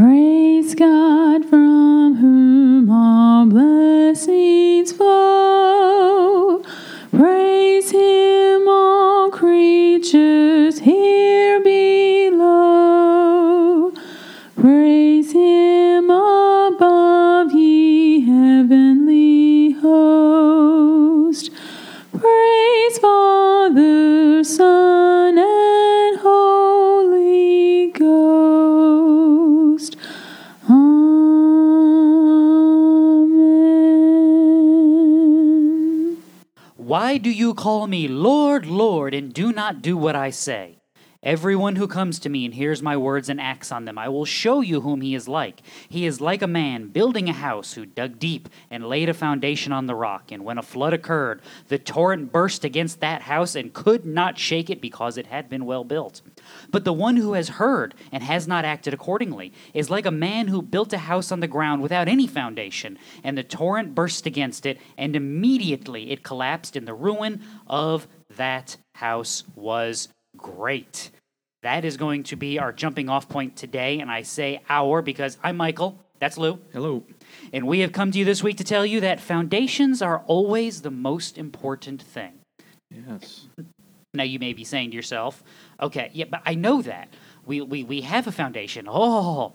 Praise God from do you call me Lord, Lord, and do not do what I say? Everyone who comes to me and hears my words and acts on them, I will show you whom he is like. He is like a man building a house who dug deep and laid a foundation on the rock. And when a flood occurred, the torrent burst against that house and could not shake it because it had been well built. But the one who has heard and has not acted accordingly is like a man who built a house on the ground without any foundation, and the torrent burst against it, and immediately it collapsed, and the ruin of that house was great. That is going to be our jumping off point today, and I say our because I'm Michael. That's Lou. Hello. And we have come to you this week to tell you that foundations are always the most important thing. Yes. Now you may be saying to yourself, okay, yeah, but I know that. We, we, we have a foundation. Oh,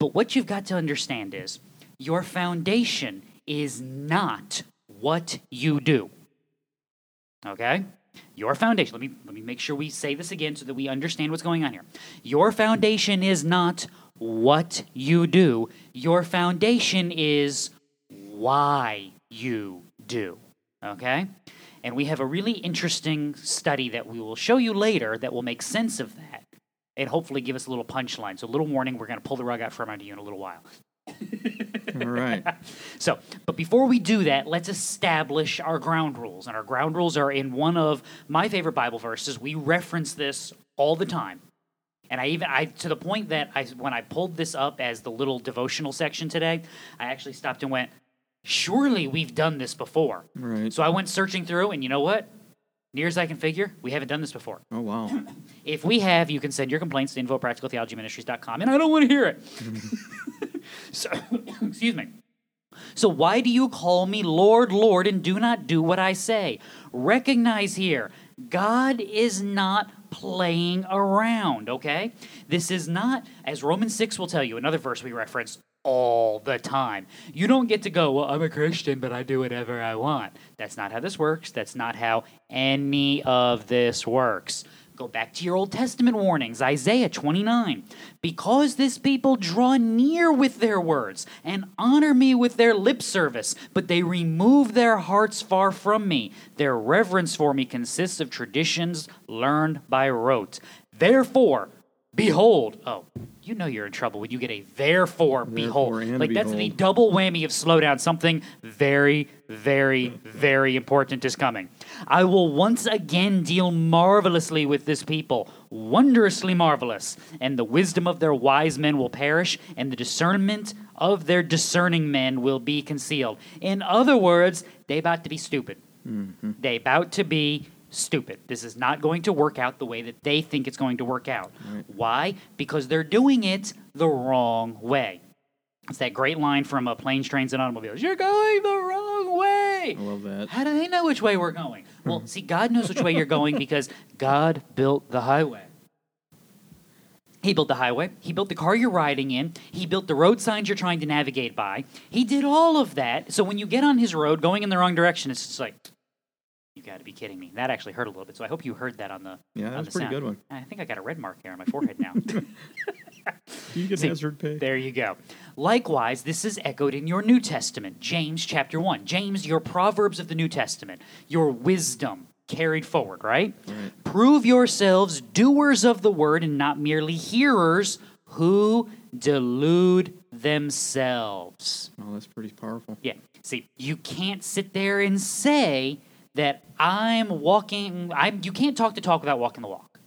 but what you've got to understand is your foundation is not what you do. Okay? Your foundation, let me, let me make sure we say this again so that we understand what's going on here. Your foundation is not what you do, your foundation is why you do. Okay? And we have a really interesting study that we will show you later that will make sense of that and hopefully give us a little punchline. So, a little warning, we're going to pull the rug out from under you in a little while. All right. So, but before we do that, let's establish our ground rules. And our ground rules are in one of my favorite Bible verses. We reference this all the time. And I even I to the point that I when I pulled this up as the little devotional section today, I actually stopped and went, "Surely we've done this before." Right. So I went searching through, and you know what? Near as I can figure, we haven't done this before. Oh wow. If we have, you can send your complaints to info at practicaltheologyministries.com, and I don't want to hear it. so, excuse me. So, why do you call me Lord, Lord, and do not do what I say? Recognize here, God is not playing around, okay? This is not, as Romans 6 will tell you, another verse we reference all the time. You don't get to go, well, I'm a Christian, but I do whatever I want. That's not how this works. That's not how any of this works. Go back to your Old Testament warnings, Isaiah 29. Because this people draw near with their words and honor me with their lip service, but they remove their hearts far from me. Their reverence for me consists of traditions learned by rote. Therefore, behold, oh, you know you're in trouble when you get a therefore, behold. Like that's the double whammy of slow down. Something very, very, very important is coming. I will once again deal marvelously with this people, wondrously marvelous, and the wisdom of their wise men will perish, and the discernment of their discerning men will be concealed. In other words, they about to be stupid. They about to be stupid. This is not going to work out the way that they think it's going to work out. Why? Because they're doing it the wrong way. It's that great line from uh, Planes, Trains, and Automobiles. You're going the wrong way. I love that. How do they know which way we're going? Well, see, God knows which way you're going because God built the highway. He built the highway. He built the car you're riding in. He built the road signs you're trying to navigate by. He did all of that. So when you get on his road going in the wrong direction, it's just like, you got to be kidding me. That actually hurt a little bit. So I hope you heard that on the. Yeah, that on was the pretty sound. good one. I think I got a red mark here on my forehead now. You get See, hazard pay. There you go. Likewise, this is echoed in your New Testament, James chapter 1. James, your proverbs of the New Testament, your wisdom carried forward, right? Right. Prove yourselves doers of the word and not merely hearers who delude themselves. Oh, that's pretty powerful. Yeah. See, you can't sit there and say that I'm walking I'm you can't talk the talk without walking the walk.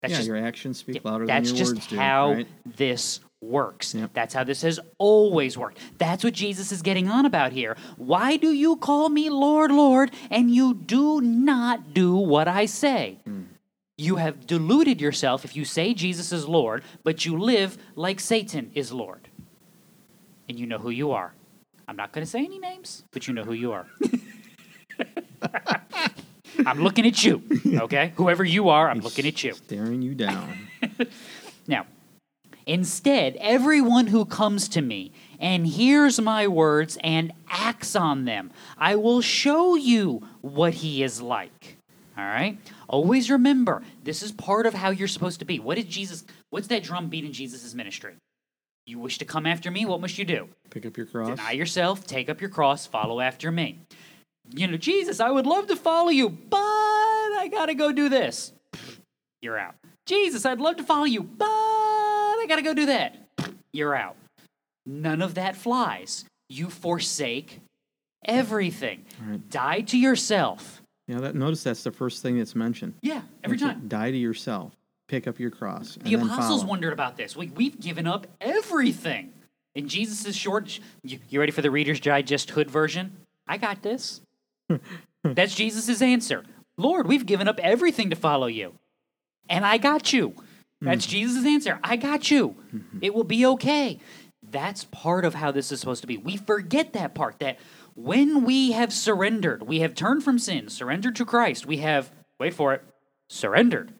That's yeah, just your actions speak louder That's than your just words do. how right? this works. Yep. That's how this has always worked. That's what Jesus is getting on about here. Why do you call me Lord, Lord, and you do not do what I say? Hmm. You have deluded yourself if you say Jesus is Lord, but you live like Satan is Lord. And you know who you are. I'm not going to say any names, but you know who you are. I'm looking at you, okay? Whoever you are, I'm looking at you. Staring you down. Now, instead, everyone who comes to me and hears my words and acts on them, I will show you what he is like. All right? Always remember, this is part of how you're supposed to be. What did Jesus, what's that drum beat in Jesus' ministry? You wish to come after me? What must you do? Pick up your cross. Deny yourself, take up your cross, follow after me. You know, Jesus, I would love to follow you, but I got to go do this. You're out. Jesus, I'd love to follow you, but I got to go do that. You're out. None of that flies. You forsake everything. Right. Die to yourself. Yeah, that, notice that's the first thing that's mentioned. Yeah, every That's it. time. Die to yourself. Pick up your cross. The apostles wondered about this. We, we've given up everything. In Jesus' short, you, you ready for the Reader's Digest Hood version? I got this. That's Jesus' answer. Lord, we've given up everything to follow you. And I got you. That's hmm. Jesus' answer. I got you. Mm-hmm. It will be okay. That's part of how this is supposed to be. We forget that part that when we have surrendered, we have turned from sin, surrendered to Christ, we have, wait for it, surrendered.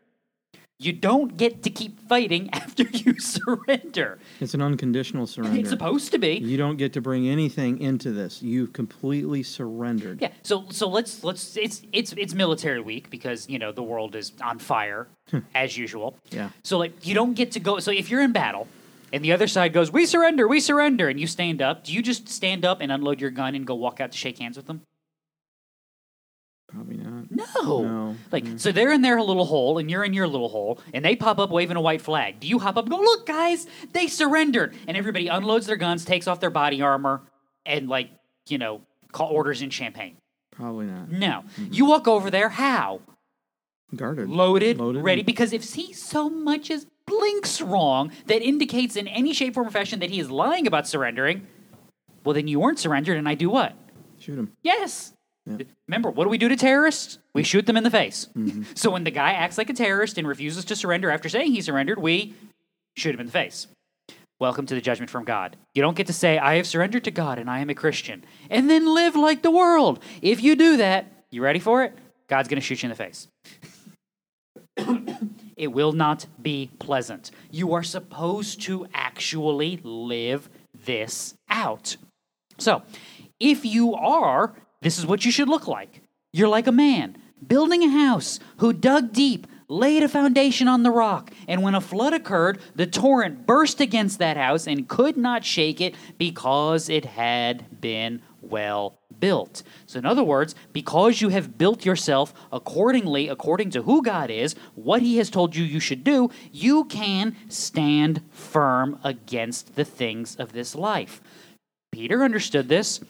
You don't get to keep fighting after you surrender. It's an unconditional surrender. It's supposed to be. You don't get to bring anything into this. You've completely surrendered. Yeah. So so let's let's it's it's it's military week because you know the world is on fire hmm. as usual. Yeah. So like you don't get to go. So if you're in battle and the other side goes, "We surrender, we surrender," and you stand up, do you just stand up and unload your gun and go walk out to shake hands with them? Probably not. No. No. Like mm. so they're in their little hole and you're in your little hole and they pop up waving a white flag. Do you hop up and go, "Look, guys, they surrendered." And everybody unloads their guns, takes off their body armor and like, you know, call orders in champagne. Probably not. No. You walk over there, how? Guarded. Loaded, Loaded ready. Because if he so much as blinks wrong that indicates in any shape, form, or fashion that he is lying about surrendering, well, then you weren't surrendered, and I do what? Shoot him. Yes. Yeah. Remember, what do we do to terrorists? We shoot them in the face. Mm-hmm. So when the guy acts like a terrorist and refuses to surrender after saying he surrendered, we shoot him in the face. Welcome to the judgment from God. You don't get to say, I have surrendered to God and I am a Christian, and then live like the world. If you do that, you ready for it? God's going to shoot you in the face. it will not be pleasant. You are supposed to actually live this out. So, if you are, this is what you should look like. You're like a man building a house who dug deep, laid a foundation on the rock, and when a flood occurred, the torrent burst against that house and could not shake it because it had been well built. So, in other words, because you have built yourself accordingly, according to who God is, what He has told you you should do, you can stand firm against the things of this life. Peter understood this.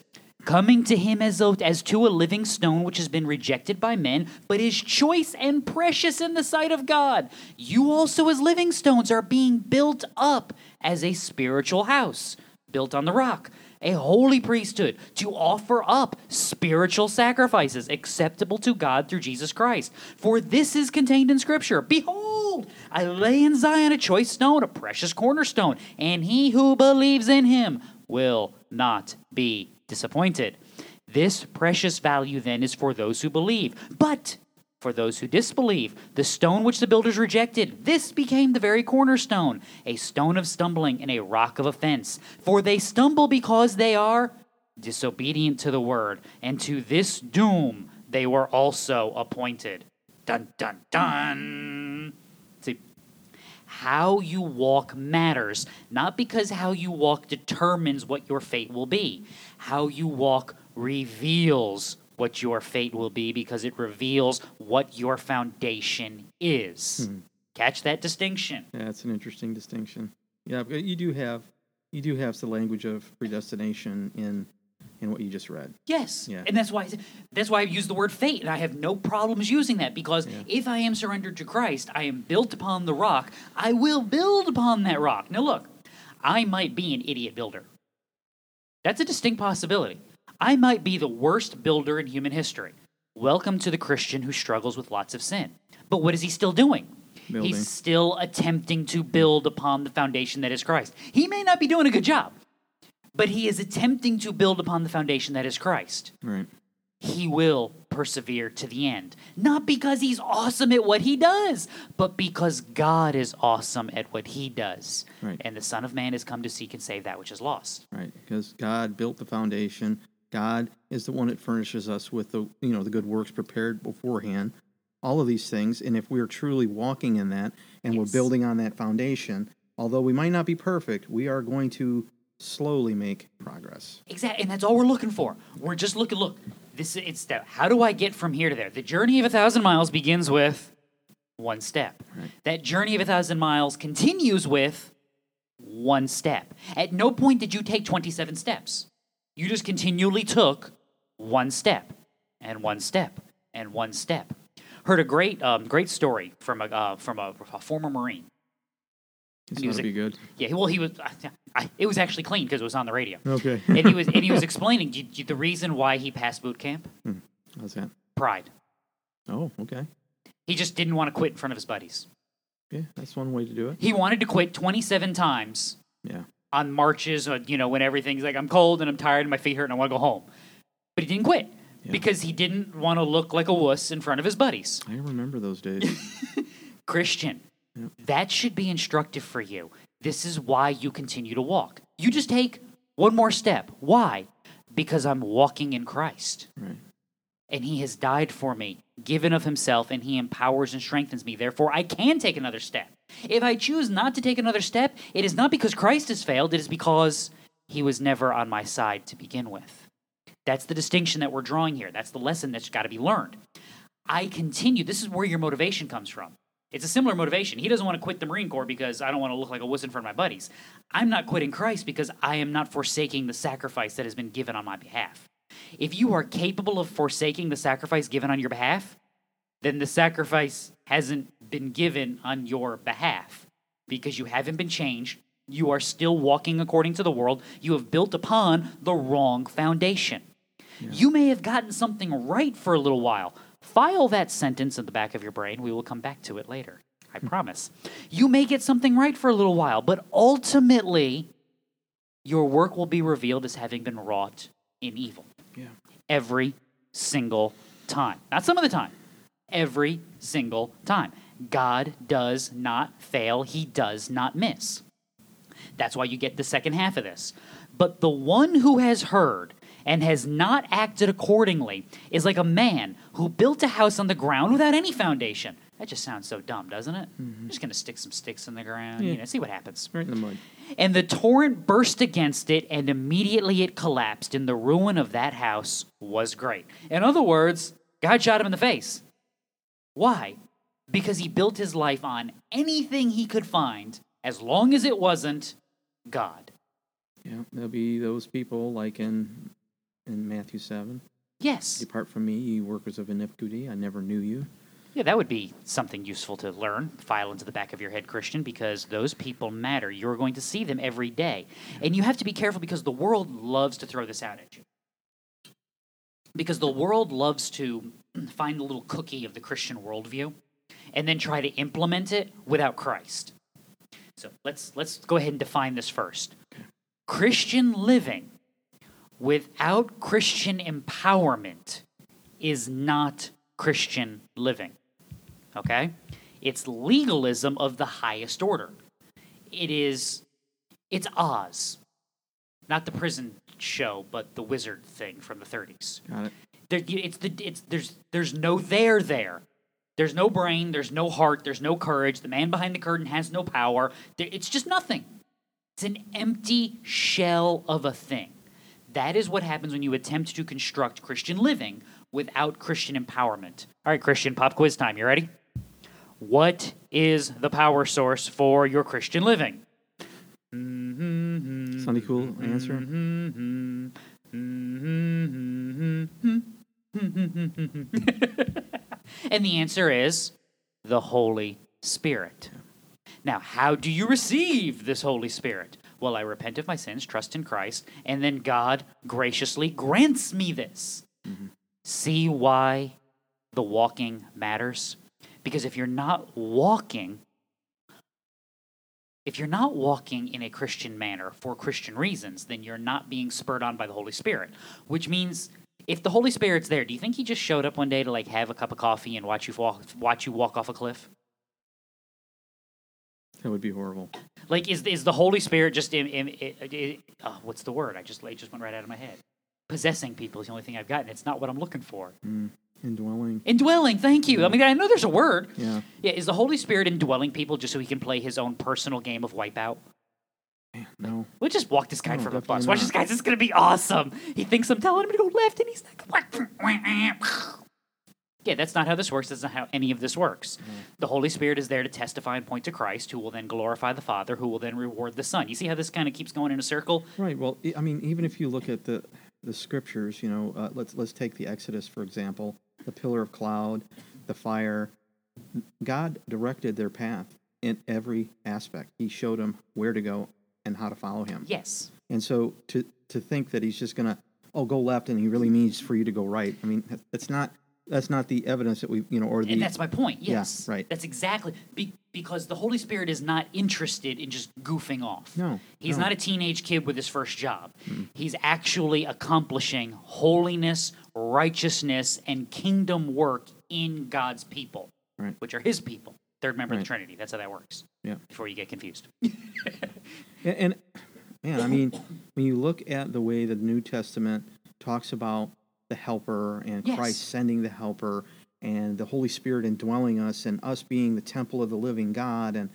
Coming to him as, though, as to a living stone which has been rejected by men, but is choice and precious in the sight of God. You also, as living stones, are being built up as a spiritual house, built on the rock, a holy priesthood, to offer up spiritual sacrifices acceptable to God through Jesus Christ. For this is contained in Scripture Behold, I lay in Zion a choice stone, a precious cornerstone, and he who believes in him will not be disappointed. This precious value then is for those who believe. But for those who disbelieve, the stone which the builders rejected, this became the very cornerstone, a stone of stumbling and a rock of offense. For they stumble because they are disobedient to the word, and to this doom they were also appointed. Dun dun dun. How you walk matters, not because how you walk determines what your fate will be. How you walk reveals what your fate will be because it reveals what your foundation is. Hmm. Catch that distinction. Yeah, that's an interesting distinction. Yeah, but you do have you do have the language of predestination in in what you just read. Yes, Yeah. and that's why that's why I use the word fate, and I have no problems using that because Yeah. if I am surrendered to Christ, I am built upon the rock. I will build upon that rock. Now, look, I might be an idiot builder. That's a distinct possibility. I might be the worst builder in human history. Welcome to the Christian who struggles with lots of sin. But what is he still doing? Building. He's still attempting to build upon the foundation that is Christ. He may not be doing a good job, but he is attempting to build upon the foundation that is Christ. Right. He will persevere to the end. Not because he's awesome at what he does, but because God is awesome at what he does. Right. And the Son of Man has come to seek and save that which is lost. Right. Because God built the foundation. God is the one that furnishes us with the you know the good works prepared beforehand. All of these things, and if we are truly walking in that and we're building on that foundation, although we might not be perfect, we are going to slowly make progress. Exactly, and that's all we're looking for. We're just looking. Look, this it's step. How do I get from here to there? The journey of a thousand miles begins with one step. Right. That journey of a thousand miles continues with one step. At no point did you take twenty-seven steps. You just continually took one step and one step and one step. Heard a great, um, great story from a uh, from a, a former Marine. It's he was going to a- be good. Yeah, well, he was. I, I, it was actually clean because it was on the radio Okay. and he was and he was explaining d- d- the reason why he passed boot camp. How's that? Pride. Oh, okay. He just didn't want to quit in front of his buddies. Yeah, that's one way to do it. He wanted to quit 27 times Yeah. on marches, uh, you know, when everything's like I'm cold and I'm tired and my feet hurt and I want to go home. But he didn't quit Yeah. because he didn't want to look like a wuss in front of his buddies. I remember those days. Christian, that should be instructive for you. This is why you continue to walk. You just take one more step. Why? Because I'm walking in Christ. right. and he has died for me, given of himself, and he empowers and strengthens me. Therefore, I can take another step. If I choose not to take another step, it is not because Christ has failed, it is because he was never on my side to begin with. That's the distinction that we're drawing here. That's the lesson that's got to be learned. I continue. This is where your motivation comes from. It's a similar motivation. He doesn't want to quit the Marine Corps because I don't want to look like a wuss in front of my buddies. I'm not quitting Christ because I am not forsaking the sacrifice that has been given on my behalf. If you are capable of forsaking the sacrifice given on your behalf, then the sacrifice hasn't been given on your behalf because you haven't been changed. You are still walking according to the world. You have built upon the wrong foundation. You may have gotten something right for a little while. File that sentence in the back of your brain. We will come back to it later. I promise. You may get something right for a little while, but ultimately, your work will be revealed as having been wrought in evil Yeah. every single time. Not some of the time, every single time. God does not fail, He does not miss. That's why you get the second half of this. But the one who has heard and has not acted accordingly is like a man who built a house on the ground without any foundation. That just sounds so dumb, doesn't it? Mm-hmm. I'm just to stick some sticks in the ground, you know, see what happens. Right in the mud. And the torrent burst against it, and immediately it collapsed, and the ruin of that house was great. In other words, God shot him in the face. Why? Because he built his life on anything he could find, as long as it wasn't God. Yeah. There'll be those people like in in Matthew seven. Yes. Depart from me, ye workers of iniquity. I never knew you. Yeah, that would be something useful to learn. File into the back of your head, Christian, because those people matter. You're going to see them every day. And you have to be careful because the world loves to throw this out at you. Because the world loves to find a little cookie of the Christian worldview and then try to implement it without Christ. So let's let's go ahead and define this first. Christian living without Christian empowerment is not Christian living. Okay? It's legalism of the highest order. It is it's Oz. Not the prison show, but the wizard thing from the 30s. Got it. There, it's the it's there's there's no there there. There's no brain. There's no heart. There's no courage. The man behind the curtain has no power. There, it's just nothing. It's an empty shell of a thing. That is what happens when you attempt to construct Christian living without Christian empowerment. All right, Christian pop quiz time. You ready? What is the power source for your Christian living? Sunday cool answer. And the answer is the Holy Spirit. Now, how do you receive this Holy Spirit? Well, I repent of my sins, trust in Christ, and then God graciously grants me this. Mm-hmm. See why the walking matters. Because if you're not walking, if you're not walking in a Christian manner for Christian reasons, then you're not being spurred on by the Holy Spirit. Which means if the Holy Spirit's there, do you think he just showed up one day to like have a cup of coffee and watch you walk watch you walk off a cliff? That would be horrible. Like is is the Holy Spirit just in, in, in, uh, what's the word? I just it just went right out of my head. Possessing people is the only thing I've gotten. It's not what I'm looking for. Mm. Indwelling. Indwelling, thank you. I mean, I know there's a word. Yeah. Yeah, is the Holy Spirit indwelling people just so he can play his own personal game of Wipeout? Man, no. We'll just walk this guy No, from the bus. Watch this guy. This is going to be awesome. He thinks I'm telling him to go left, and he's like, yeah, that's not how this works. That's not how any of this works. The Holy Spirit is there to testify and point to Christ, who will then glorify the Father, who will then reward the Son. You see how this kind of keeps going in a circle? Right. Well, I- mean, even if you look at the the scriptures, you know, uh, let's let's take the Exodus for example. The pillar of cloud, the fire. God directed their path in every aspect. He showed them where to go and how to follow Him. Yes. And so to to think that He's just gonna oh go left and He really means for you to go right. I mean, that's not that's not the evidence that we you know or the And that's my point. Yeah, Yes. right. That's exactly be, because the Holy Spirit is not interested in just goofing off. No, He's no. not a teenage kid with his first job. He's actually accomplishing holiness, righteousness, and kingdom work in God's people, Right. which are his people. Third member of the Trinity. That's how that works. Yeah. Before you get confused. And, and man, I mean, when you look at the way the New Testament talks about the Helper and Yes. Christ sending the Helper and the Holy Spirit indwelling us and us being the temple of the living God, and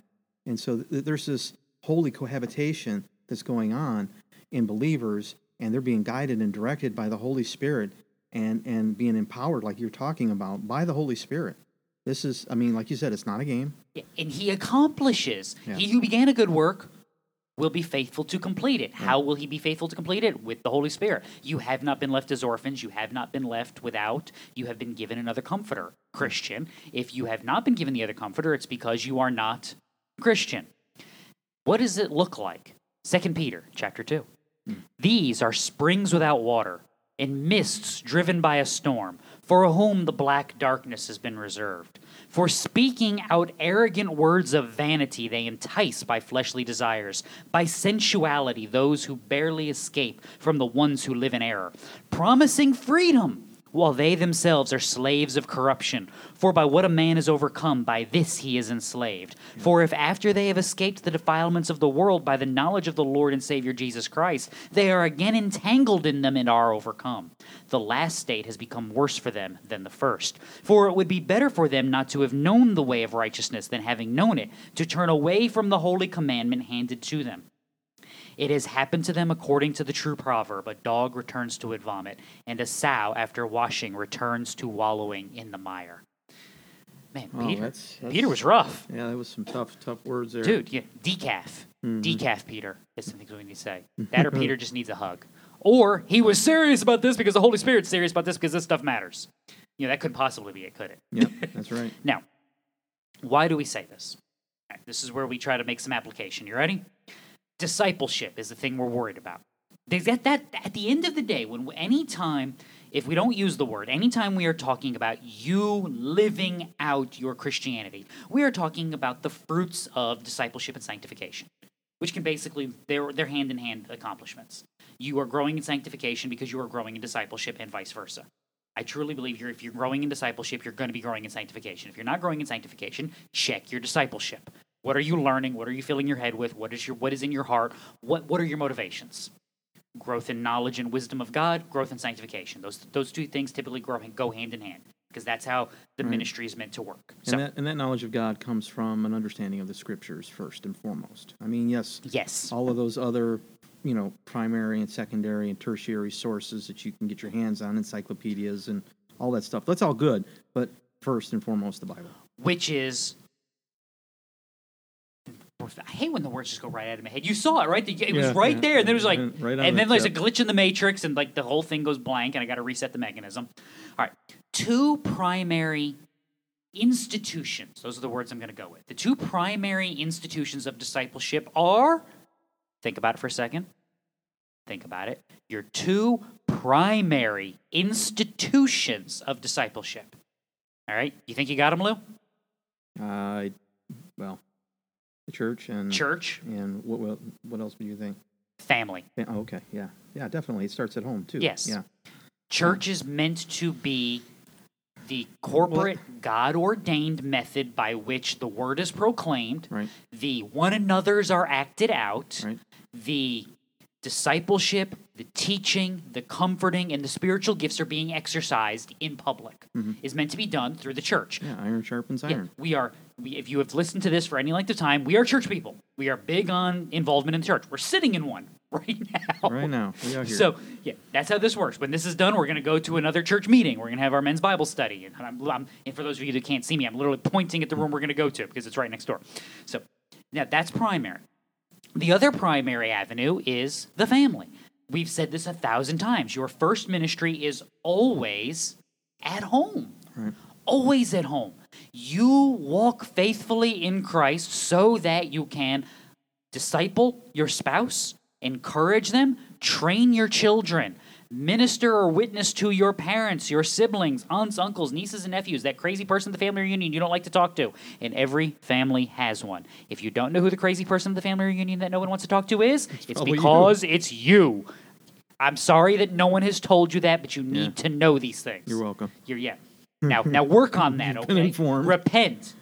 and so th- there's this holy cohabitation that's going on in believers, and they're being guided and directed by the Holy Spirit and and being empowered, like you're talking about, by the Holy Spirit. This is, I mean, like you said, it's not a game. And he accomplishes. Yeah. He who began a good work will be faithful to complete it. How will he be faithful to complete it? With the Holy Spirit. You have not been left as orphans. You have not been left without. You have been given another comforter, Christian. If you have not been given the other comforter, it's because you are not Christian. What does it look like? Second Peter chapter 2. These are springs without water, and mists driven by a storm, for whom the black darkness has been reserved. For speaking out arrogant words of vanity, they entice by fleshly desires, by sensuality those who barely escape from the ones who live in error, promising freedom while they themselves are slaves of corruption. For by what a man is overcome, by this he is enslaved. For if after they have escaped the defilements of the world by the knowledge of the Lord and Savior Jesus Christ, they are again entangled in them and are overcome, the last state has become worse for them than the first. For it would be better for them not to have known the way of righteousness than having known it, to turn away from the holy commandment handed to them. It has happened to them according to the true proverb a dog returns to its vomit, and a sow, after washing, returns to wallowing in the mire. Man, Oh, Peter, that's- that's- Peter was rough. Yeah, that was some tough, tough words there. Dude, yeah, decaf. Mm-hmm. Decaf Peter is some things we need to say. That or Peter just needs a hug. Or he was serious about this because the Holy Spirit's serious about this because this stuff matters. You know, that couldn't possibly be it, could it? Yeah, that's right. Now, why do we say this? Right, this is where we try to make some application. You ready? Discipleship is the thing we're worried about. That, that, at the end of the day, when any time, if we don't use the word, anytime we are talking about you living out your Christianity, we are talking about the fruits of discipleship and sanctification, which can basically, they're, they're hand in hand accomplishments. You are growing in sanctification because you are growing in discipleship and vice versa. I truly believe you're, if you're growing in discipleship, you're going to be growing in sanctification. If you're not growing in sanctification, check your discipleship. What are you learning? What are you filling your head with? What is your what is in your heart? What what are your motivations? Growth in knowledge and wisdom of God, growth in sanctification. Those those two things typically grow, go hand in hand because that's how the ministry is meant to work. So And that, and that knowledge of God comes from an understanding of the scriptures first and foremost. I mean, yes, yes, all of those other, you know, primary and secondary and tertiary sources that you can get your hands on, encyclopedias and all that stuff. That's all good, but first and foremost, the Bible. which is I hate when the words just go right out of my head. You saw it, right? It was Yeah, right yeah. there, and then it was like, And right and the then there's a glitch in the matrix, and like the whole thing goes blank, and I got to reset the mechanism. All right, two primary institutions. Those are the words I'm going to go with. The two primary institutions of discipleship are. Think about it for a second. Think about it. Your two primary institutions of discipleship All right. You think you got them, Lou? Uh, well, the church and Church, and what what, what else would you think? family. Yeah, Oh, okay, yeah, yeah, definitely. It starts at home too. Yes. Yeah. Church is meant to be the corporate, God ordained method by which the word is proclaimed, Right. the one another's are acted out, Right. the discipleship, the teaching, the comforting, and the spiritual gifts are being exercised in public. Is meant to be done through the church. Mm-hmm. Yeah. Iron sharpens Yeah, iron. we are. If you have listened to this for any length of time, we are church people. We are big on involvement in the church. We're sitting in one right now. Right now, we out here. So yeah, that's how this works. When this is done, we're going to go to another church meeting. We're going to have our men's Bible study. And, I'm, I'm- and for those of you that can't see me, I'm literally pointing at the room we're going to go to because it's right next door. So now that's primary. The other primary avenue is the family. We've said this a thousand times. Your first ministry is always at home. Right. Always at home. You walk faithfully in Christ so that you can disciple your spouse, encourage them, train your children, minister or witness to your parents, your siblings, aunts, uncles, nieces, and nephews, that crazy person at the family reunion you don't like to talk to. And every family has one. If you don't know who the crazy person at the family reunion that no one wants to talk to is, it's, you. because it's you. I'm sorry that no one has told you that, but you need Yeah. to know these things. You're welcome. You're, yeah. Now, now work on that. Okay. Repent.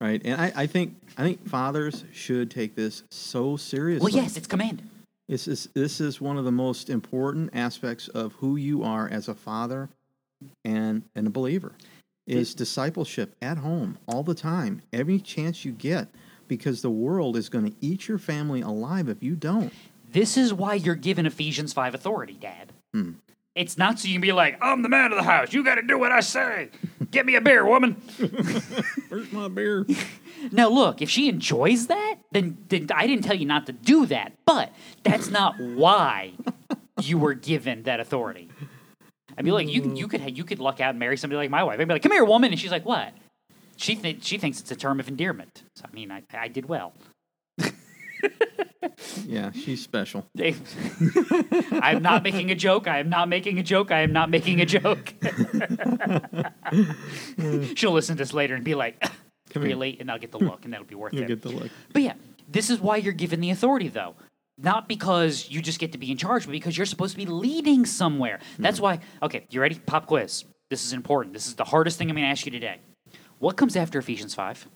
Right. And I, I think I think fathers should take this so seriously. Well, yes, it's commanded. This is this is one of the most important aspects of who you are as a father and and a believer is discipleship at home all the time, every chance you get, because the world is going to eat your family alive if you don't. This is why you're given Ephesians 5 authority, Dad. Hmm. It's not so you can be like, I'm the man of the house. You got to do what I say. Get me a beer, woman. Where's my beer? Now, look, if she enjoys that, then, then I didn't tell you not to do that. But that's not why you were given that authority. I mean, like you you could you could luck out and marry somebody like my wife. I'd be like, "Come here, woman," and she's like, "What?" She th- she thinks it's a term of endearment. So I mean, I I did well. yeah, she's special. I'm not making a joke. I am not making a joke. I am not making a joke. She'll listen to this later and be like, Come here. really? And I'll get the look, and that'll be worth You it. get the look. But yeah, this is why you're given the authority, though. Not because you just get to be in charge, but because you're supposed to be leading somewhere. Hmm. That's why, okay, you ready? Pop quiz. This is important. This is the hardest thing I'm going to ask you today. What comes after Ephesians 5?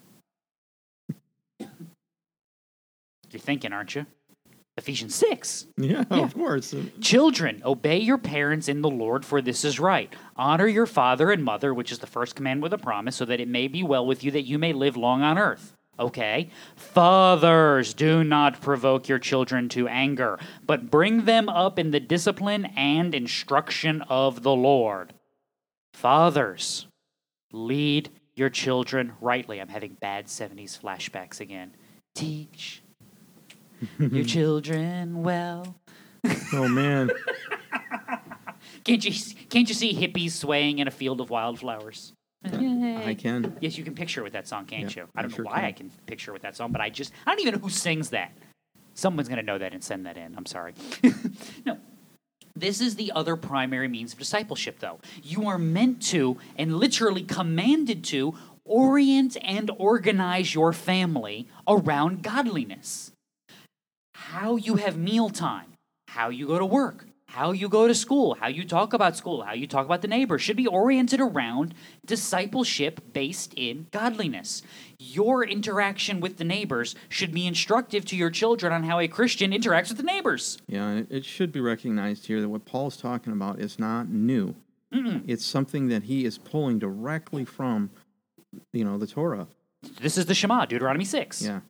You're thinking, aren't you? Ephesians 6. Yeah, Yeah. of course. Children, obey your parents in the Lord, for this is right. Honor your father and mother, which is the first command with a promise, so that it may be well with you, that you may live long on earth. Okay? Fathers, do not provoke your children to anger, but bring them up in the discipline and instruction of the Lord. Fathers, lead your children rightly. I'm having bad 70s flashbacks again. Teach your children well. Oh man. Can't you can't you see hippies swaying in a field of wildflowers? I can. Yes, you can picture with that song, can't Yeah, you? I I don't know sure why can. I can picture with that song, but I just I don't even know who sings that. Someone's gonna know that and send that in. I'm sorry. no. This is the other primary means of discipleship, though. You are meant to, and literally commanded to, orient and organize your family around godliness how you have mealtime, how you go to work, how you go to school, how you talk about school, how you talk about the neighbor should be oriented around discipleship based in godliness. Your interaction with the neighbors should be instructive to your children on how a Christian interacts with the neighbors. Yeah, it- should be recognized here that what Paul's talking about is not new. It's something that he is pulling directly from, you know, the Torah. This is the Shema, Deuteronomy 6. Yeah,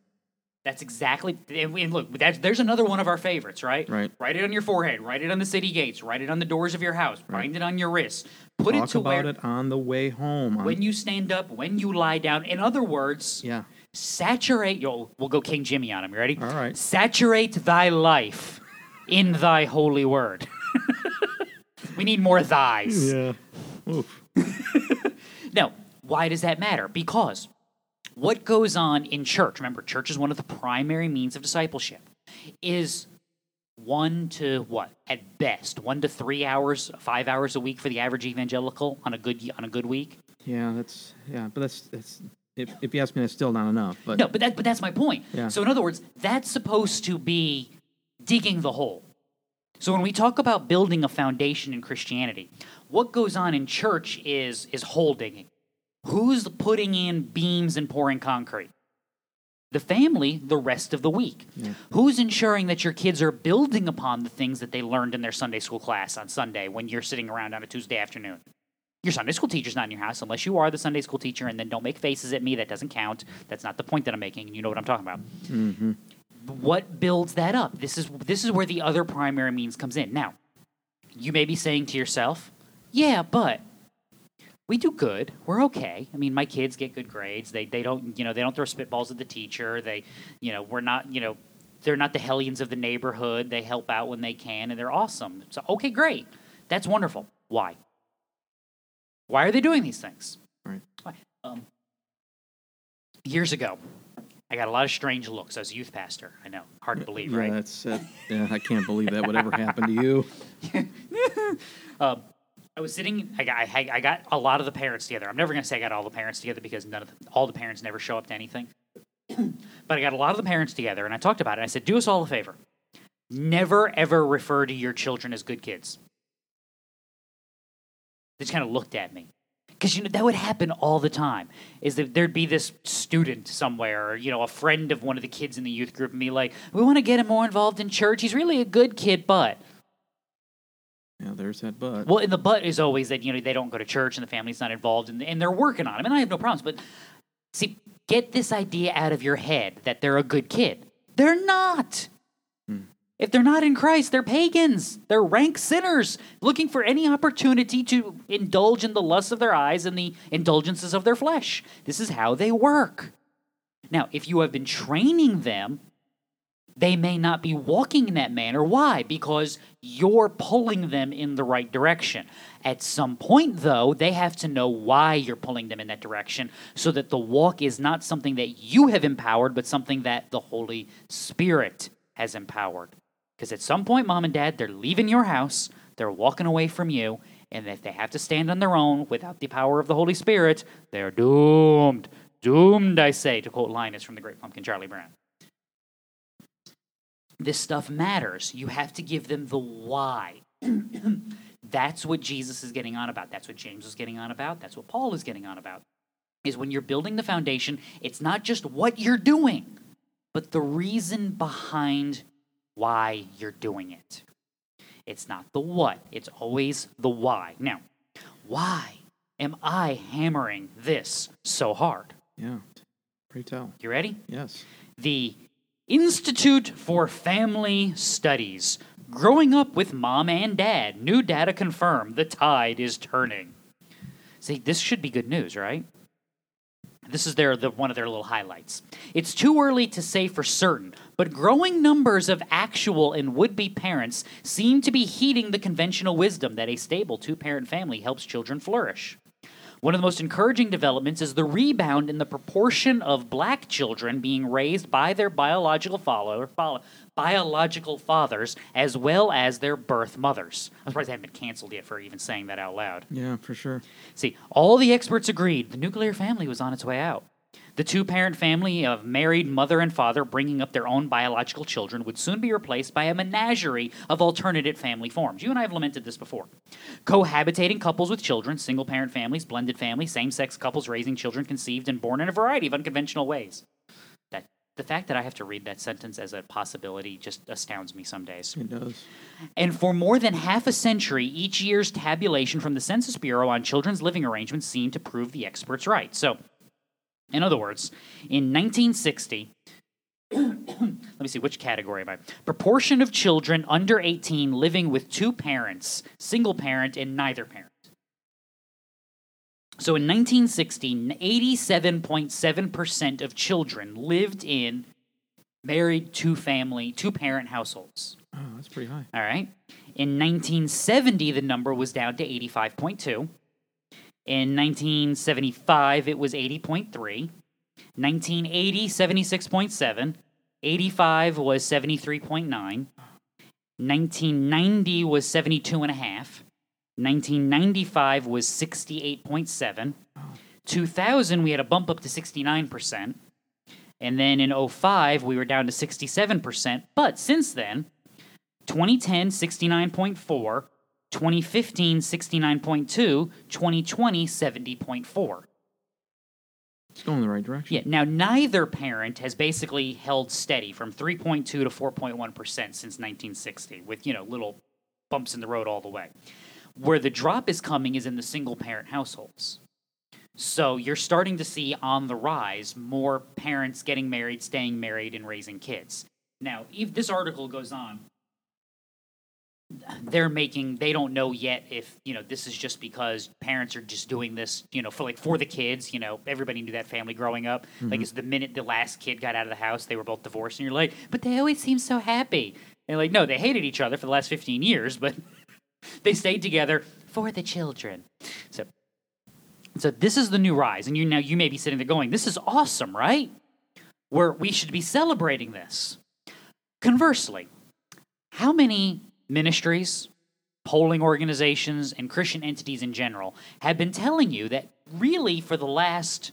That's exactly, and look, that's, there's another one of our favorites, right? Right. Write it on your forehead, write it on the city gates, write it on the doors of your house, bind it on your wrists, put it talk to about where it on the way home. on- when you stand up, when you lie down. In other words, yeah, saturate. Yo, we'll go King Jimmy on him. You ready? All right. Saturate thy life in thy holy word. we need more thys. yeah. Oof. Now, why does that matter? Because what goes on in church, remember, church is one of the primary means of discipleship, is one to what? At best, one to three hours, five hours a week for the average evangelical on a good on a good week. Yeah, that's yeah, but that's that's if, if you ask me, that's still not enough. But No, but that but that's my point. Yeah. So in other words, that's supposed to be digging the hole. So when we talk about building a foundation in Christianity, what goes on in church is is hole digging. Who's putting in beams and pouring concrete? The family the rest of the week. Who's ensuring that your kids are building upon the things that they learned in their Sunday school class on Sunday when you're sitting around on a Tuesday afternoon? Your Sunday school teacher's not in your house unless you are the Sunday school teacher, and then don't make faces at me. That doesn't count. That's not the point that I'm making, and you know what I'm talking about. Mm-hmm. What builds that up? This is this is where the other primary means comes in. Now, you may be saying to yourself, "Yeah, but we do good. We're okay. I mean, my kids get good grades. They they don't you know they don't throw spitballs at the teacher. They you know we're not you know they're not the hellions of the neighborhood. They help out when they can, and they're awesome. So okay, great. That's wonderful. Why? Why are they doing these things? Right. Um, years ago, I got a lot of strange looks as a youth pastor. I know, hard to believe, yeah, right? that's uh, yeah, I can't believe that would ever happen to you. Um, I was sitting. I got. I, I got a lot of the parents together. I'm never going to say I got all the parents together because none of the, all the parents never show up to anything. but I got a lot of the parents together, and I talked about it. I said, "Do us all a favor. Never ever refer to your children as good kids." They just kind of looked at me because you know that would happen all the time. Is that there'd be this student somewhere, or you know, a friend of one of the kids in the youth group, and be like, "We want to get him more involved in church. He's really a good kid, but." Yeah, there's that but. Well, and the but is always that you know they don't go to church and the family's not involved and, and they're working on them And I have no problems, but see, get this idea out of your head that they're a good kid. They're not. Hmm. If they're not in Christ, they're pagans. They're rank sinners looking for any opportunity to indulge in the lusts of their eyes and the indulgences of their flesh. This is how they work. Now, if you have been training them they may not be walking in that manner. Why? Because you're pulling them in the right direction. At some point, though, they have to know why you're pulling them in that direction so that the walk is not something that you have empowered, but something that the Holy Spirit has empowered. Because at some point, mom and dad, they're leaving your house, they're walking away from you, and if they have to stand on their own without the power of the Holy Spirit, they're doomed. Doomed, I say, to quote Linus from the Great Pumpkin, Charlie Brown this stuff matters. You have to give them the why. That's what Jesus is getting on about. That's what James is getting on about. That's what Paul is getting on about. Is when you're building the foundation, it's not just what you're doing, but the reason behind why you're doing it. It's not the what, it's always the why. Now, why am I hammering this so hard? Yeah, pray tell. You ready? Yes. the Institute for Family Studies. Growing up with mom and dad, new data confirm the tide is turning. See, this should be good news, right? This is their the, one of their little highlights. It's too early to say for certain, but growing numbers of actual and would-be parents seem to be heeding the conventional wisdom that a stable two-parent family helps children flourish. One of the most encouraging developments is the rebound in the proportion of black children being raised by their biological follower, follow, biological fathers as well as their birth mothers. I'm surprised they haven't been canceled yet for even saying that out loud. Yeah, for sure. See, all the experts agreed the nuclear family was on its way out. The two parent family of married mother and father bringing up their own biological children would soon be replaced by a menagerie of alternative family forms. You and I have lamented this before. Cohabitating couples with children, single parent families, blended families, same sex couples raising children conceived and born in a variety of unconventional ways. That, the fact that I have to read that sentence as a possibility just astounds me some days. It does. And for more than half a century, each year's tabulation from the Census Bureau on children's living arrangements seemed to prove the experts right. So, in other words, in 1960, let me see, which category am I? Proportion of children under 18 living with two parents, single parent, and neither parent. So in 1960, 87.7% of children lived in married two family, two parent households. Oh, that's pretty high. All right. In 1970, the number was down to 85.2. In 1975, it was 80.3. 1980, 76.7. 85 was 73.9. 1990 was 72.5. 1995 was 68.7. 2000 we had a bump up to 69%. And then in 05 we were down to 67%, but since then 2010 69.4, 2015 69.2, 2020 70.4. It's going in the right direction. Yeah. Now, neither parent has basically held steady from 3.2 to 4.1 percent since 1960, with you know little bumps in the road all the way. Where the drop is coming is in the single parent households. So you're starting to see on the rise more parents getting married, staying married, and raising kids. Now, if this article goes on, they're making they don't know yet if you know this is just because parents are just doing this you know for like for the kids you know everybody knew that family growing up. Like mm-hmm. it's the minute the last kid got out of the house they were both divorced and you're like but they always seem so happy. And like no they hated each other for the last 15 years but they stayed together for the children. So so this is the new rise and you now you may be sitting there going this is awesome right? Where we should be celebrating this. Conversely how many ministries, polling organizations, and Christian entities in general have been telling you that really for the last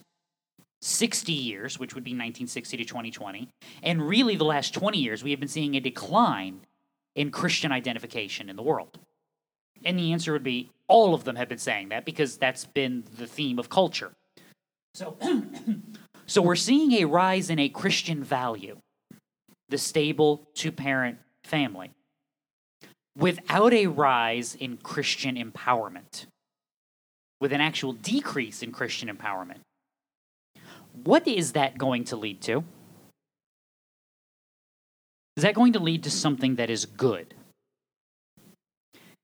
60 years, which would be 1960 to 2020, and really the last 20 years, we have been seeing a decline in Christian identification in the world? And the answer would be all of them have been saying that because that's been the theme of culture. So, so we're seeing a rise in a Christian value, the stable two parent family without a rise in Christian empowerment, with an actual decrease in Christian empowerment. What is that going to lead to? Is that going to lead to something that is good?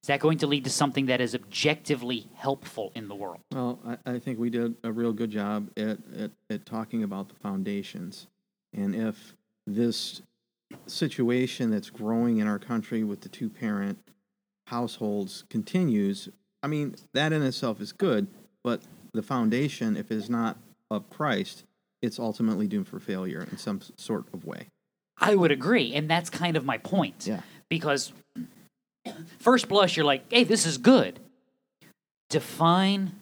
Is that going to lead to something that is objectively helpful in the world? Well, I, I think we did a real good job at, at, at talking about the foundations. And if this situation that's growing in our country with the two parent households continues, I mean, that in itself is good, but the foundation, if it is not of Christ, it's ultimately doomed for failure in some sort of way. I would agree, and that's kind of my point. Yeah. Because first blush, you're like, hey, this is good. Define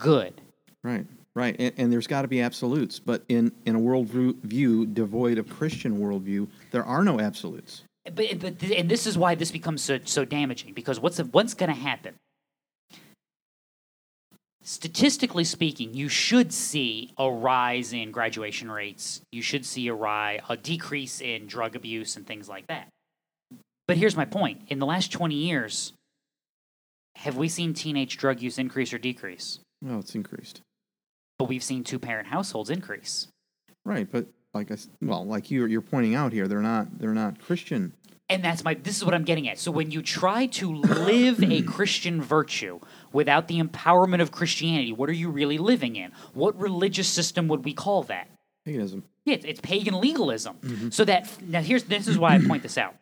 good. Right, right. And, and there's got to be absolutes, but in, in a worldview devoid of Christian worldview, there are no absolutes. But, but and this is why this becomes so, so damaging because what's what's going to happen? Statistically speaking, you should see a rise in graduation rates. You should see a rise, a decrease in drug abuse and things like that. But here's my point: in the last 20 years, have we seen teenage drug use increase or decrease? Well, it's increased. But we've seen two-parent households increase. Right, but like I, well, like you're you're pointing out here, they're not they're not Christian. And that's my this is what I'm getting at. So when you try to live a Christian virtue without the empowerment of Christianity, what are you really living in? What religious system would we call that? Paganism. Yeah, it's, it's pagan legalism. Mm-hmm. So that now here's this is why I point this out.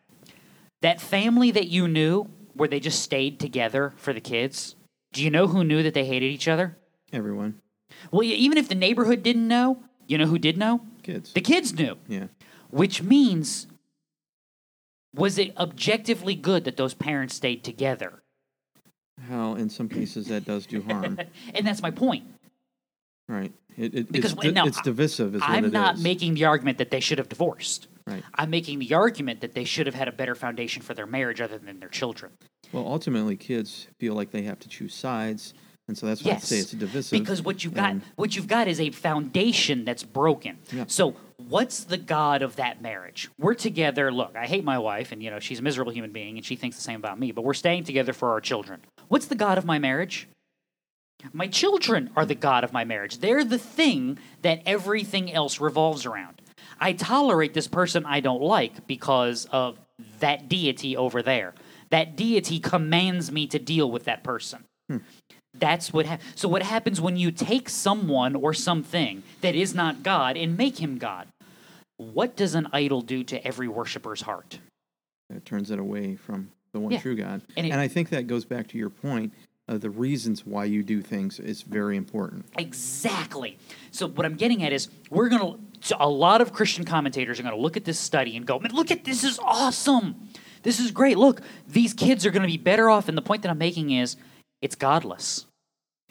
That family that you knew where they just stayed together for the kids, do you know who knew that they hated each other? Everyone, Well, yeah, even if the neighborhood didn't know, you know who did know? kids. The kids knew. Yeah. Which means, was it objectively good that those parents stayed together? How in some cases that does do harm. And that's my point. right. It, it, Because it's, di- now, it's divisive. Is what I'm it not is. making the argument that they should have divorced. Right. I'm making the argument that they should have had a better foundation for their marriage other than their children. Well, ultimately, kids feel like they have to choose sides, and so that's why I say it's divisive. because what you've got, what you've got is a foundation that's broken. Yeah. So, what's the god of that marriage? We're together. Look, I hate my wife, and you know she's a miserable human being, and she thinks the same about me. But we're staying together for our children. What's the god of my marriage? My children are the god of my marriage. They're the thing that everything else revolves around. I tolerate this person I don't like because of that deity over there. That deity commands me to deal with that person. Hmm. That's what so what happens when you take someone or something that is not God and make him God? What does an idol do to every worshiper's heart? it turns it away from the one Yeah. true God. And And, I think that goes back to your point of the reasons why you do things is very important. Exactly. So what I'm getting at is we're gonna a lot of Christian commentators are gonna look at this study and go, man, look at this is awesome. This is great. Look, these kids are gonna be better off. And the point that I'm making is It's godless.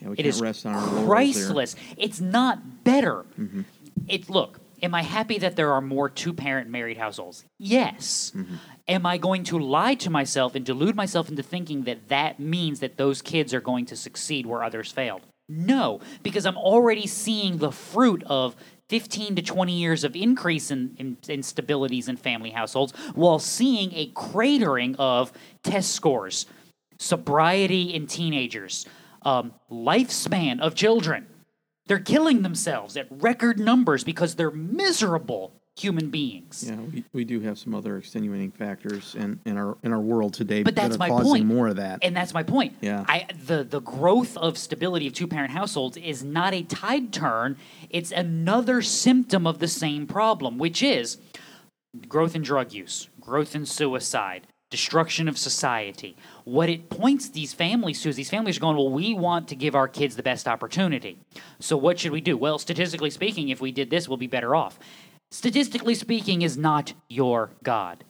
Yeah, we It can't is rest on our. Christless. It's not better. Mm-hmm. It look. Am I happy that there are more two-parent married households? Yes. Mm-hmm. Am I going to lie to myself and delude myself into thinking that that means that those kids are going to succeed where others failed? No, because I'm already seeing the fruit of 15 to 20 years of increase in, in instabilities in family households while seeing a cratering of test scores, sobriety in teenagers, um, lifespan of children. They're killing themselves at record numbers because they're miserable human beings. Yeah, we, we do have some other extenuating factors in, in our in our world today But that's that my causing point. more of that. And that's my point. Yeah. I the the growth of stability of two parent households is not a tide turn. It's another symptom of the same problem, which is growth in drug use, growth in suicide, destruction of society. What it points these families to is these families are going, well, we want to give our kids the best opportunity. So what should we do? Well, statistically speaking, if we did this, we'll be better off. Statistically speaking is not your God.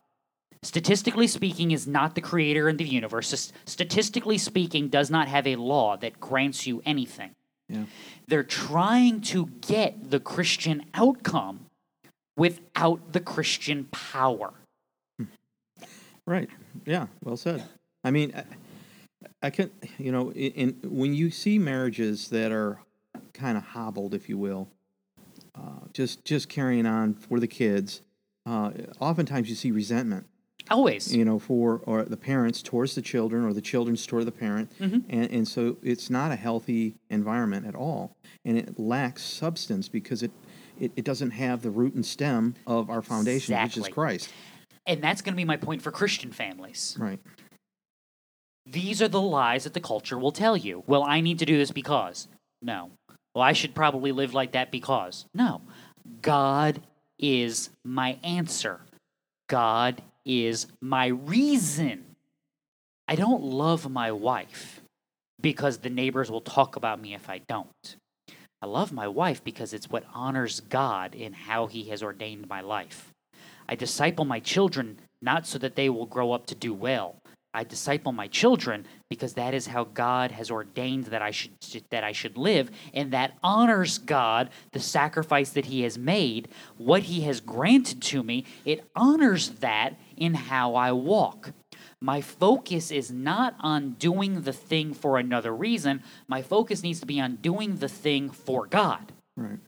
Statistically speaking is not the creator of the universe. Statistically speaking does not have a law that grants you anything. yeah. They're trying to get the Christian outcome without the Christian power. Right. Yeah. Well said. I mean, I, I can, you know, in, in when you see marriages that are kind of hobbled, if you will, uh, just just carrying on for the kids, uh, oftentimes you see resentment. Always. you know, for or the parents towards the children or the children's toward the parent, Mm-hmm. and and so it's not a healthy environment at all, and it lacks substance because it it, it doesn't have the root and stem of our foundation, which is Christ. And that's going to be my point for Christian families. Right. These are the lies that the culture will tell you. Well, I need to do this because. No. Well, I should probably live like that because. No. God is my answer. God is my reason. I don't love my wife because the neighbors will talk about me if I don't. I love my wife because it's what honors God in how He has ordained my life. I disciple my children not so that they will grow up to do well. I disciple my children because that is how God has ordained that I should that I should live and that honors God the sacrifice that he has made. What he has granted to me it honors that in how I walk. My focus is not on doing the thing for another reason. My focus needs to be on doing the thing for God Right.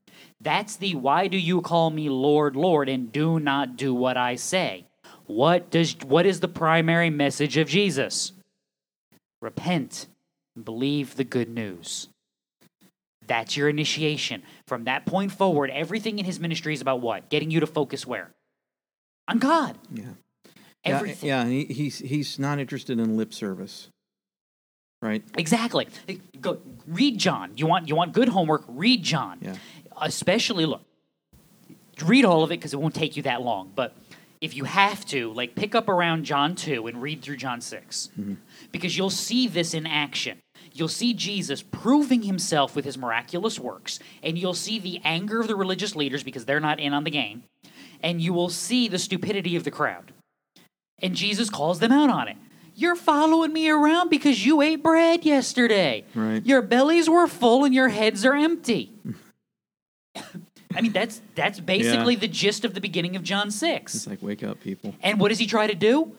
that's the why do you call me Lord, Lord, and do not do what I say? What does what is the primary message of Jesus? Repent and believe the good news. That's your initiation. From that point forward, everything in his ministry is about what? Getting you to focus where? On God. Yeah. Everything. Yeah. Yeah. He, he's he's not interested in lip service. Right. Exactly. Go read John. You want you want good homework? Read John. Yeah. Especially look, read all of it because it won't take you that long. But if you have to, like pick up around John two and read through John 6 mm-hmm. because you'll see this in action. You'll see Jesus proving himself with his miraculous works, and you'll see the anger of the religious leaders because they're not in on the game, and you will see the stupidity of the crowd. And Jesus calls them out on it. You're following me around because you ate bread yesterday. Right. Your bellies were full and your heads are empty. I mean, that's that's basically Yeah. the gist of the beginning of John 6. It's like wake up, people. And what does he try to do?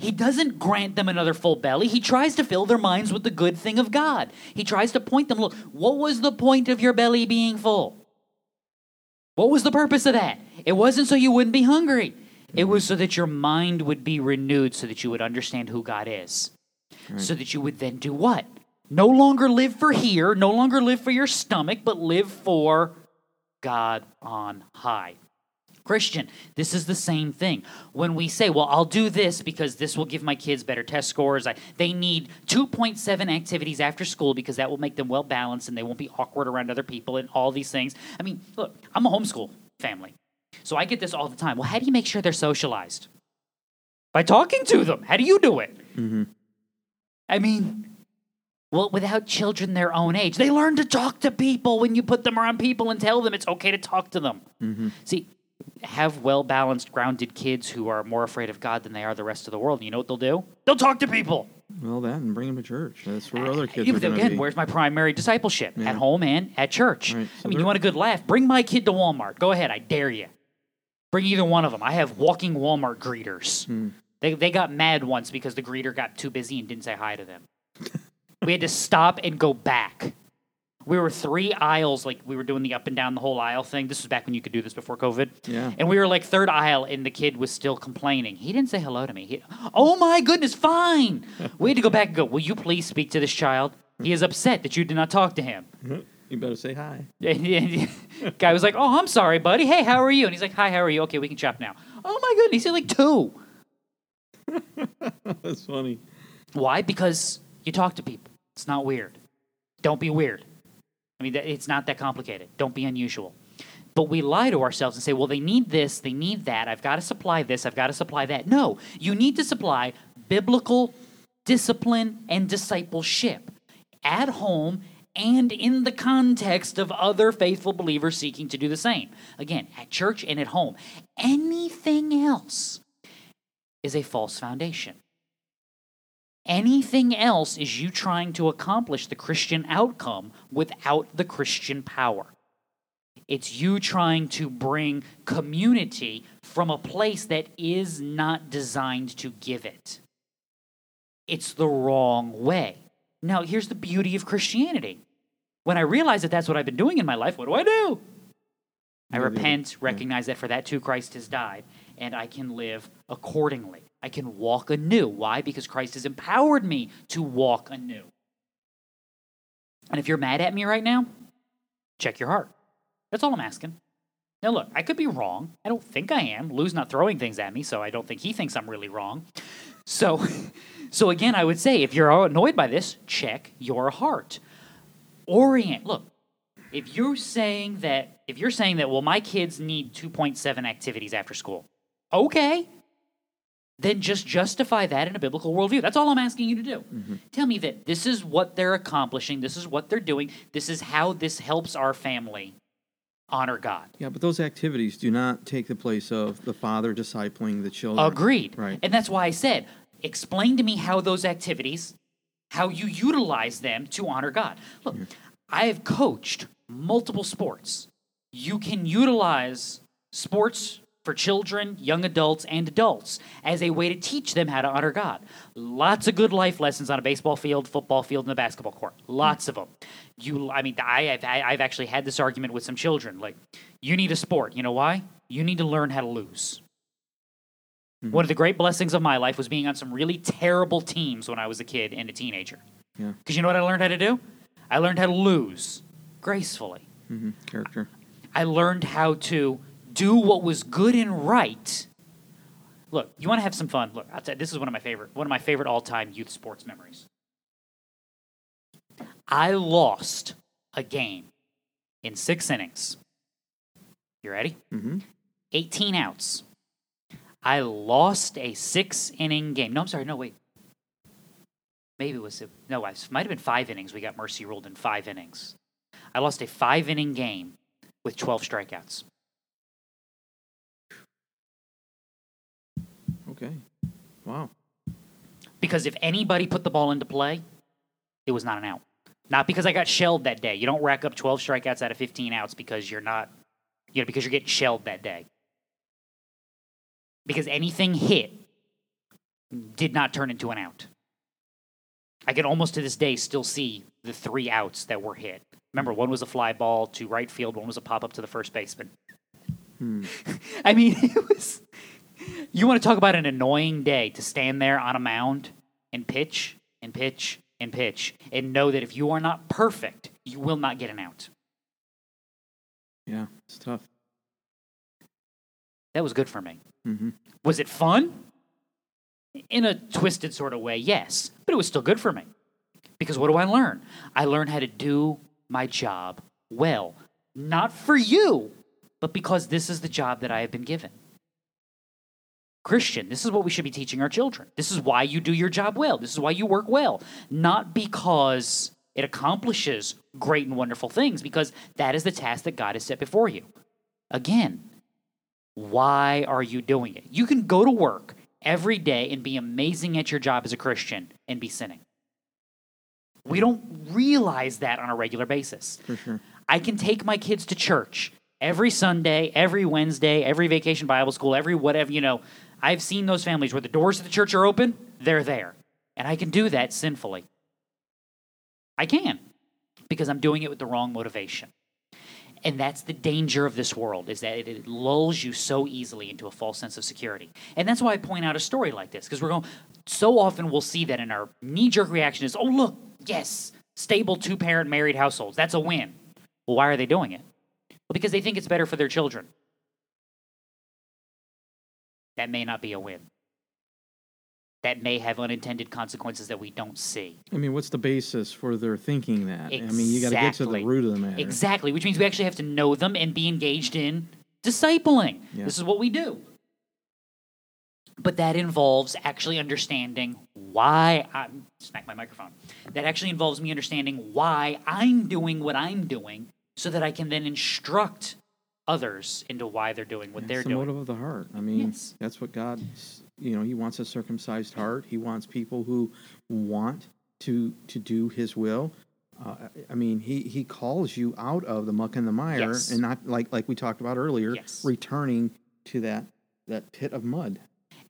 He doesn't grant them another full belly. He tries to fill their minds with the good thing of God. He tries to point them, look, what was the point of your belly being full? What was the purpose of that? It wasn't so you wouldn't be hungry. It was so that your mind would be renewed so that you would understand who God is. So that you would then do what? No longer live for here, no longer live for your stomach, but live for God on high. Christian, this is the same thing. When we say, well, I'll do this because this will give my kids better test scores, I, they need 2.7 activities after school because that will make them well balanced and they won't be awkward around other people and all these things. I mean, look, I'm a homeschool family. So I get this all the time. Well, how do you make sure they're socialized? By talking to them. How do you do it? Mm-hmm. I mean, well, without children their own age, they learn to talk to people when you put them around people and tell them it's okay to talk to them. Mm-hmm. See, have well balanced, grounded kids who are more afraid of God than they are the rest of the world. You know what they'll do? They'll talk to people. Well, that and bring them to church. That's where uh, other kids Yeah, are but going to again, be. where's my primary discipleship? Yeah. At home and at church. Right, I mean, you want a good laugh? Bring my kid to Walmart. Go ahead, I dare you. Bring either one of them. I have walking Walmart greeters. Hmm. They, they got mad once because the greeter got too busy and didn't say hi to them. we had to stop and go back. We were three aisles, like we were doing the up and down the whole aisle thing. This was back when you could do this before COVID. Yeah. And we were like third aisle, and the kid was still complaining. He didn't say hello to me. He, oh my goodness, fine. we had to go back and go, Will you please speak to this child? He is upset that you did not talk to him. You better say hi. Guy was like, Oh, I'm sorry, buddy. Hey, how are you? And he's like, Hi, how are you? Okay, we can chop now. Oh my goodness, he's like two. That's funny. Why? Because you talk to people. It's not weird. Don't be weird. I mean, it's not that complicated. Don't be unusual. But we lie to ourselves and say, well, they need this, they need that. I've got to supply this, I've got to supply that. No, you need to supply biblical discipline and discipleship at home and in the context of other faithful believers seeking to do the same. Again, at church and at home. Anything else is a false foundation. Anything else is you trying to accomplish the Christian outcome without the Christian power. It's you trying to bring community from a place that is not designed to give it. It's the wrong way. Now, here's the beauty of Christianity. When I realize that that's what I've been doing in my life, what do I do? I repent, recognize that for that too Christ has died, and I can live accordingly. I can walk anew. Why? Because Christ has empowered me to walk anew. And if you're mad at me right now, check your heart. That's all I'm asking. Now, look, I could be wrong. I don't think I am. Lou's not throwing things at me, so I don't think he thinks I'm really wrong. So, so again, I would say if you're annoyed by this, check your heart. Orient. Look, if you're saying that, if you're saying that, well, my kids need 2.7 activities after school, okay, then just justify that in a biblical worldview. That's all I'm asking you to do. Mm-hmm. Tell me that this is what they're accomplishing, this is what they're doing, this is how this helps our family honor God. Yeah, but those activities do not take the place of the father discipling the children. Agreed. Right. And that's why I said, explain to me how those activities, how you utilize them to honor God. Look, I have coached multiple sports. You can utilize sports for children, young adults, and adults as a way to teach them how to honor God. Lots of good life lessons on a baseball field, football field, and a basketball court. Lots of them. You, I mean, I, I've, I- I've actually had this argument with some children. Like, you need a sport. You know why? You need to learn how to lose. One of the great blessings of my life was being on some really terrible teams when I was a kid and a teenager. Yeah. Because you know what I learned how to do? I learned how to lose gracefully. hmm Character. I learned how to do what was good and right. Look, you want to have some fun. Look, I'll tell you, this is one of my favorite, one of my favorite all-time youth sports memories. I lost a game in six innings. You ready? Mm-hmm. 18 outs. I lost a six inning game. No, I'm sorry. No, wait. Maybe it was, a, no, it might have been five innings. We got mercy ruled in five innings. I lost a five inning game with 12 strikeouts. Okay. Wow. Because if anybody put the ball into play, it was not an out. Not because I got shelled that day. You don't rack up 12 strikeouts out of 15 outs because you're not, you know, because you're getting shelled that day. Because anything hit did not turn into an out. I can almost to this day still see the three outs that were hit. Remember, one was a fly ball to right field, one was a pop up to the first baseman. Hmm. I mean, it was. You want to talk about an annoying day to stand there on a mound and pitch and pitch and pitch and know that if you are not perfect, you will not get an out. Yeah, it's tough. That was good for me. Hmm Was it fun? In a twisted sort of way, yes, but it was still good for me. Because what do I learn? I learn how to do my job well. Not for you, but because this is the job that I have been given. Christian, this is what we should be teaching our children. This is why you do your job well. This is why you work well. Not because it accomplishes great and wonderful things, because that is the task that God has set before you. Again, why are you doing it? You can go to work every day and be amazing at your job as a Christian and be sinning. We don't realize that on a regular basis. For sure. I can take my kids to church every Sunday, every Wednesday, every vacation Bible school, every whatever, you know. I've seen those families where the doors of the church are open, they're there. And I can do that sinfully. I can because I'm doing it with the wrong motivation. And that's the danger of this world is that it, it lulls you so easily into a false sense of security. And that's why I point out a story like this because we're going so often we'll see that in our knee jerk reaction is, "Oh, look, yes, stable two parent married households. That's a win." Well, why are they doing it? Well, because they think it's better for their children. That may not be a win. That may have unintended consequences that we don't see. I mean, what's the basis for their thinking that? I mean, you got to get to the root of the matter. Exactly, which means we actually have to know them and be engaged in discipling. Yeah. This is what we do. But that involves actually understanding why I smack my microphone. That actually involves me understanding why I'm doing what I'm doing so that I can then instruct others into why they're doing what It's they're the doing. motive of the heart. I mean, Yes. that's what God, you know, He wants a circumcised heart. He wants people who want to to do His will. Uh, I mean, He He calls you out of the muck and the mire, Yes. and not like like we talked about earlier, Yes. returning to that that pit of mud.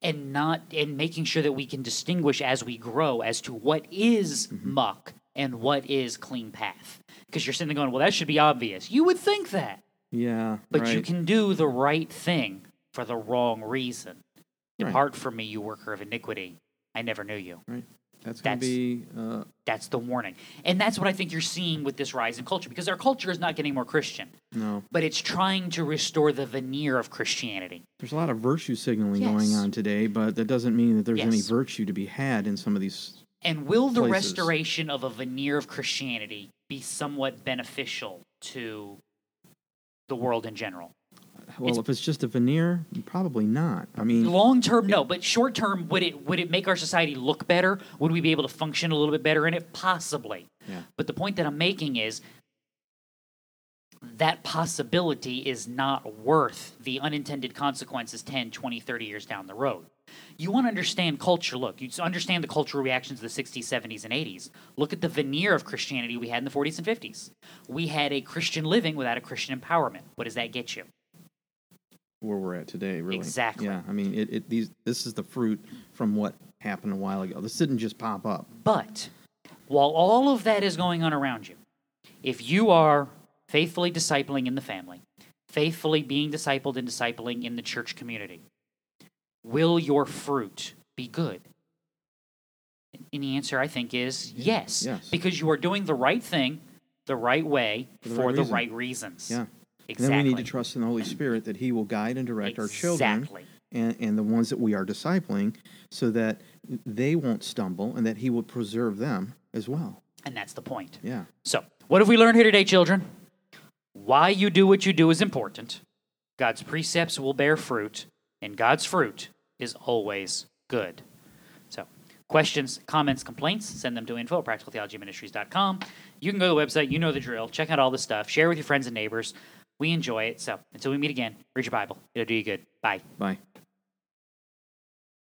and not and making sure that we can distinguish as we grow as to what is Mm-hmm. muck and what is clean path. Because you're sitting there going, well, that should be obvious. You would think that, Yeah, but right. you can do the right thing for the wrong reason. Right. Depart from me, you worker of iniquity. I never knew you. Right. That's going to That's- be uh, That's the warning. And that's what I think you're seeing with this rise in culture because our culture is not getting more Christian, no. but it's trying to restore the veneer of Christianity. There's a lot of virtue signaling going on today, but that doesn't mean that there's any virtue to be had in some of these. And will the restoration of a veneer of Christianity be somewhat beneficial to the world in general? Well, if it's just a veneer, probably not. I mean, Long term, no, but short term, would it would it make our society look better? Would we be able to function a little bit better in it? Possibly. Yeah. But the point that I'm making is that possibility is not worth the unintended consequences 10, 20, 30 years down the road. You want to understand culture. Look, you understand the cultural reactions of the 60s, 70s, and 80s. Look at the veneer of Christianity we had in the 40s and 50s. We had a Christian living without a Christian empowerment. What does that get you? Where we're at today, really. Exactly. Yeah, I mean, it, it these this is the fruit from what happened a while ago. This didn't just pop up. But while all of that is going on around you, if you are faithfully discipling in the family, faithfully being discipled and discipling in the church community, will your fruit be good? And the answer, I think, is yes. yes. Because you are doing the right thing the right way For the for right the reason. right reasons. Yeah. Exactly. Then we need to trust in the Holy Spirit that He will guide and direct our children and, and the ones that we are discipling so that they won't stumble and that He will preserve them as well. And that's the point. Yeah. So, what have we learned here today, children? Why you do what you do is important. God's precepts will bear fruit, and God's fruit is always good. So, questions, comments, complaints, send them to info at practicaltheologyministries.com. You can go to the website, you know the drill, check out all the stuff, share with your friends and neighbors. We enjoy it. So, until we meet again, read your Bible. It'll do you good. Bye. Bye.